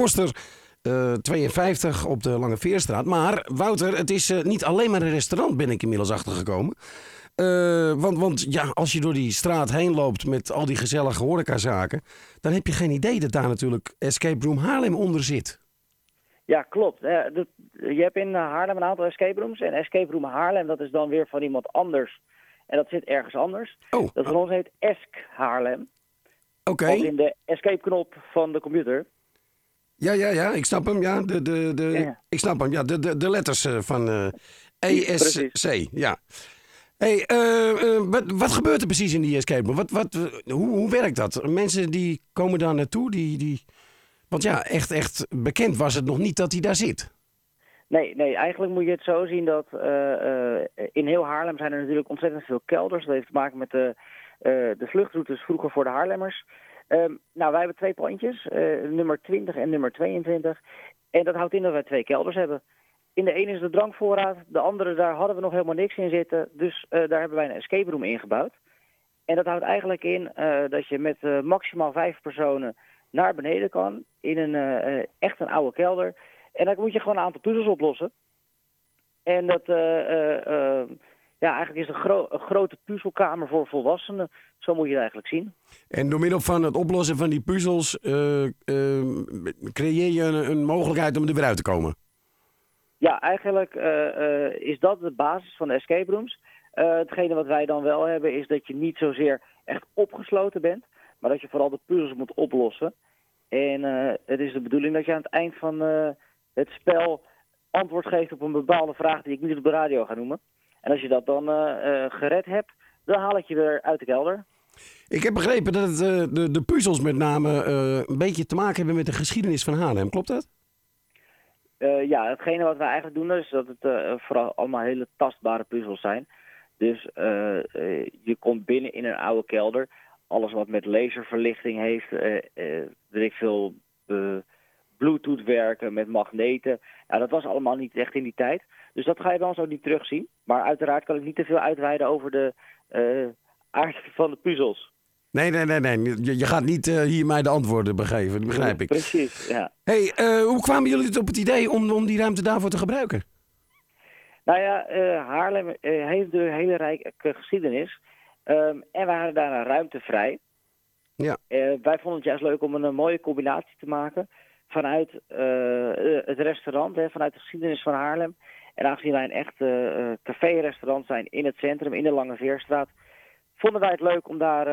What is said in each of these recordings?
Koster eh, 52 op de Lange Veerstraat. Maar Wouter, het is eh, niet alleen maar een restaurant, ben ik inmiddels achtergekomen. Eh, want, want ja, als je door die straat heen loopt met al die gezellige horecazaken... dan heb je geen idee dat daar natuurlijk Escape Room Haarlem onder zit. Ja, klopt. Je hebt in Haarlem een aantal escape rooms. En escape room Haarlem, dat is dan weer van iemand anders. En dat zit ergens anders. Oh, Dat van ons heet Esk Haarlem. oké. Als in de escape knop van de computer. Ja, ja, ja, ik snap hem. Ja, de, de, de, Ja. Ik snap hem. Ja, de, de, de letters eh, van eh ESC. Ja. Hey, eh, wat, wat gebeurt er precies in die escape room? Wat, wat, hoe, hoe werkt dat? Mensen die komen daar naartoe, die, die... Want ja, echt, echt bekend was het nog niet dat hij daar zit. Nee, nee, eigenlijk moet je het zo zien dat in heel Haarlem zijn er natuurlijk ontzettend veel kelders. Dat heeft te maken met de, de vluchtroutes vroeger voor de Haarlemmers. Ehm, nou, wij hebben twee pontjes, eh, nummer 20 en nummer 22. En dat houdt in dat wij twee kelders hebben. In de ene is de drankvoorraad, de andere daar hadden we nog helemaal niks in zitten. Dus eh, daar hebben wij een escape room ingebouwd. En dat houdt eigenlijk in eh, dat je met maximaal vijf personen naar beneden kan. In een echt een oude kelder. En dan moet je gewoon een aantal puzzels oplossen. En dat, ja, eigenlijk is het een, gro- een grote puzzelkamer voor volwassenen. Zo moet je het eigenlijk zien. En door middel van het oplossen van die puzzels... eh, eh, creëer je een, een mogelijkheid om er weer uit te komen. Ja, eigenlijk eh, is dat de basis van de escape rooms. Hetgene wat wij dan wel hebben is dat je niet zozeer echt opgesloten bent, maar dat je vooral de puzzels moet oplossen. En het is de bedoeling dat je aan het eind van het spel antwoord geeft op een bepaalde vraag die ik niet op de radio ga noemen. En als je dat dan eh, eh, gered hebt, dan haal ik je weer uit de kelder. Ik heb begrepen dat het, eh, de, de puzzels met name een beetje te maken hebben met de geschiedenis van Haarlem. Klopt dat? Ja, hetgene wat wij eigenlijk doen is dat het vooral allemaal hele tastbare puzzels zijn. Dus je komt binnen in een oude kelder. Alles wat met laserverlichting heeft, weet ik veel, bluetooth werken met magneten. Ja, dat was allemaal niet echt in die tijd. Dus dat ga je dan zo niet terugzien. Maar uiteraard kan ik niet te veel uitweiden over de eh, aard van de puzzels. Nee, nee, nee, nee. Je, je gaat niet eh, hier mij de antwoorden begeven, dat begrijp ik. Precies, ja. hey, eh, hoe kwamen jullie op het idee om, om die ruimte daarvoor te gebruiken? Nou ja, Haarlem heeft een hele rijke geschiedenis. Ehm, en we hadden daar een ruimte vrij. Ja. Wij vonden het juist leuk om een, mooie combinatie te maken vanuit eh, eh, het restaurant, hè, vanuit de geschiedenis van Haarlem. En aangezien wij een echt eh, café-restaurant zijn in het centrum, in de Lange Veerstraat, vonden wij het leuk om daar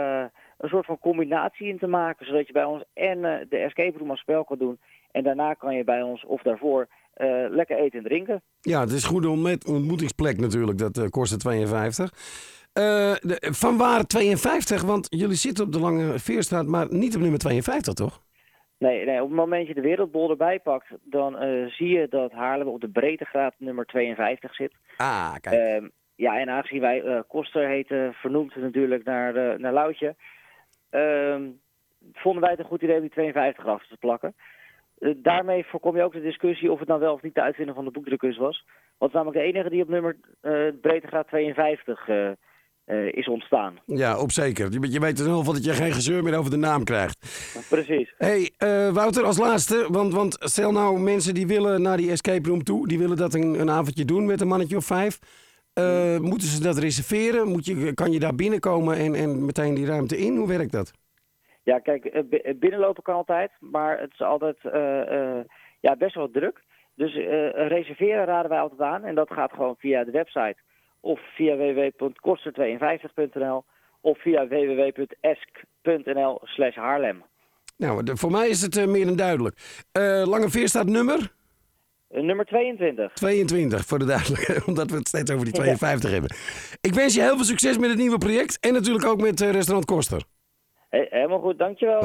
een soort van combinatie in te maken. Zodat je bij ons en de escape room als spel kan doen. En daarna kan je bij ons, of daarvoor, lekker eten en drinken. Ja, het is een goede ontmet- ontmoetingsplek natuurlijk, dat eh kostte 52. Eh, de, van waar 52? Want jullie zitten op de Lange Veerstraat, maar niet op nummer 52, toch? Nee, nee, op het moment dat je de wereldbol erbij pakt, dan eh, zie je dat Haarlem op de breedtegraad nummer 52 zit. Ah, kijk. Ehm, ja, en aangezien wij eh Koster heten, vernoemd natuurlijk naar, eh, naar Loutje, ehm, vonden wij het een goed idee om die 52 af te plakken. Eh, daarmee voorkom je ook de discussie of het nou wel of niet de uitvinder van de boekdrukkers was. Want namelijk de enige die op nummer eh breedtegraad 52 eh, is ontstaan. Ja, op zeker. Je, je weet in ieder geval dat je geen gezeur meer over de naam krijgt. Precies. hey, eh, Wouter, als laatste. Want, want stel nou mensen die willen naar die escape room toe. Die willen dat een, een avondje doen met een mannetje of vijf. Eh, Moeten ze dat reserveren? Moet je, kan je daar binnenkomen en, en meteen die ruimte in? Hoe werkt dat? Ja, kijk, bi- binnenlopen kan altijd, maar het is altijd ja, best wel druk. Dus reserveren raden wij altijd aan. En dat gaat gewoon via de website of via www.koster52.nl of via www.esk.nl slash Haarlem. Nou, voor mij is het eh, meer dan duidelijk. Eh, Lange Veer staat nummer Eh, nummer 22. 22, voor de duidelijkheid. Omdat we het steeds over die 52 hebben. Ik wens je heel veel succes met het nieuwe project. En natuurlijk ook met restaurant Koster. He- helemaal goed, dankjewel.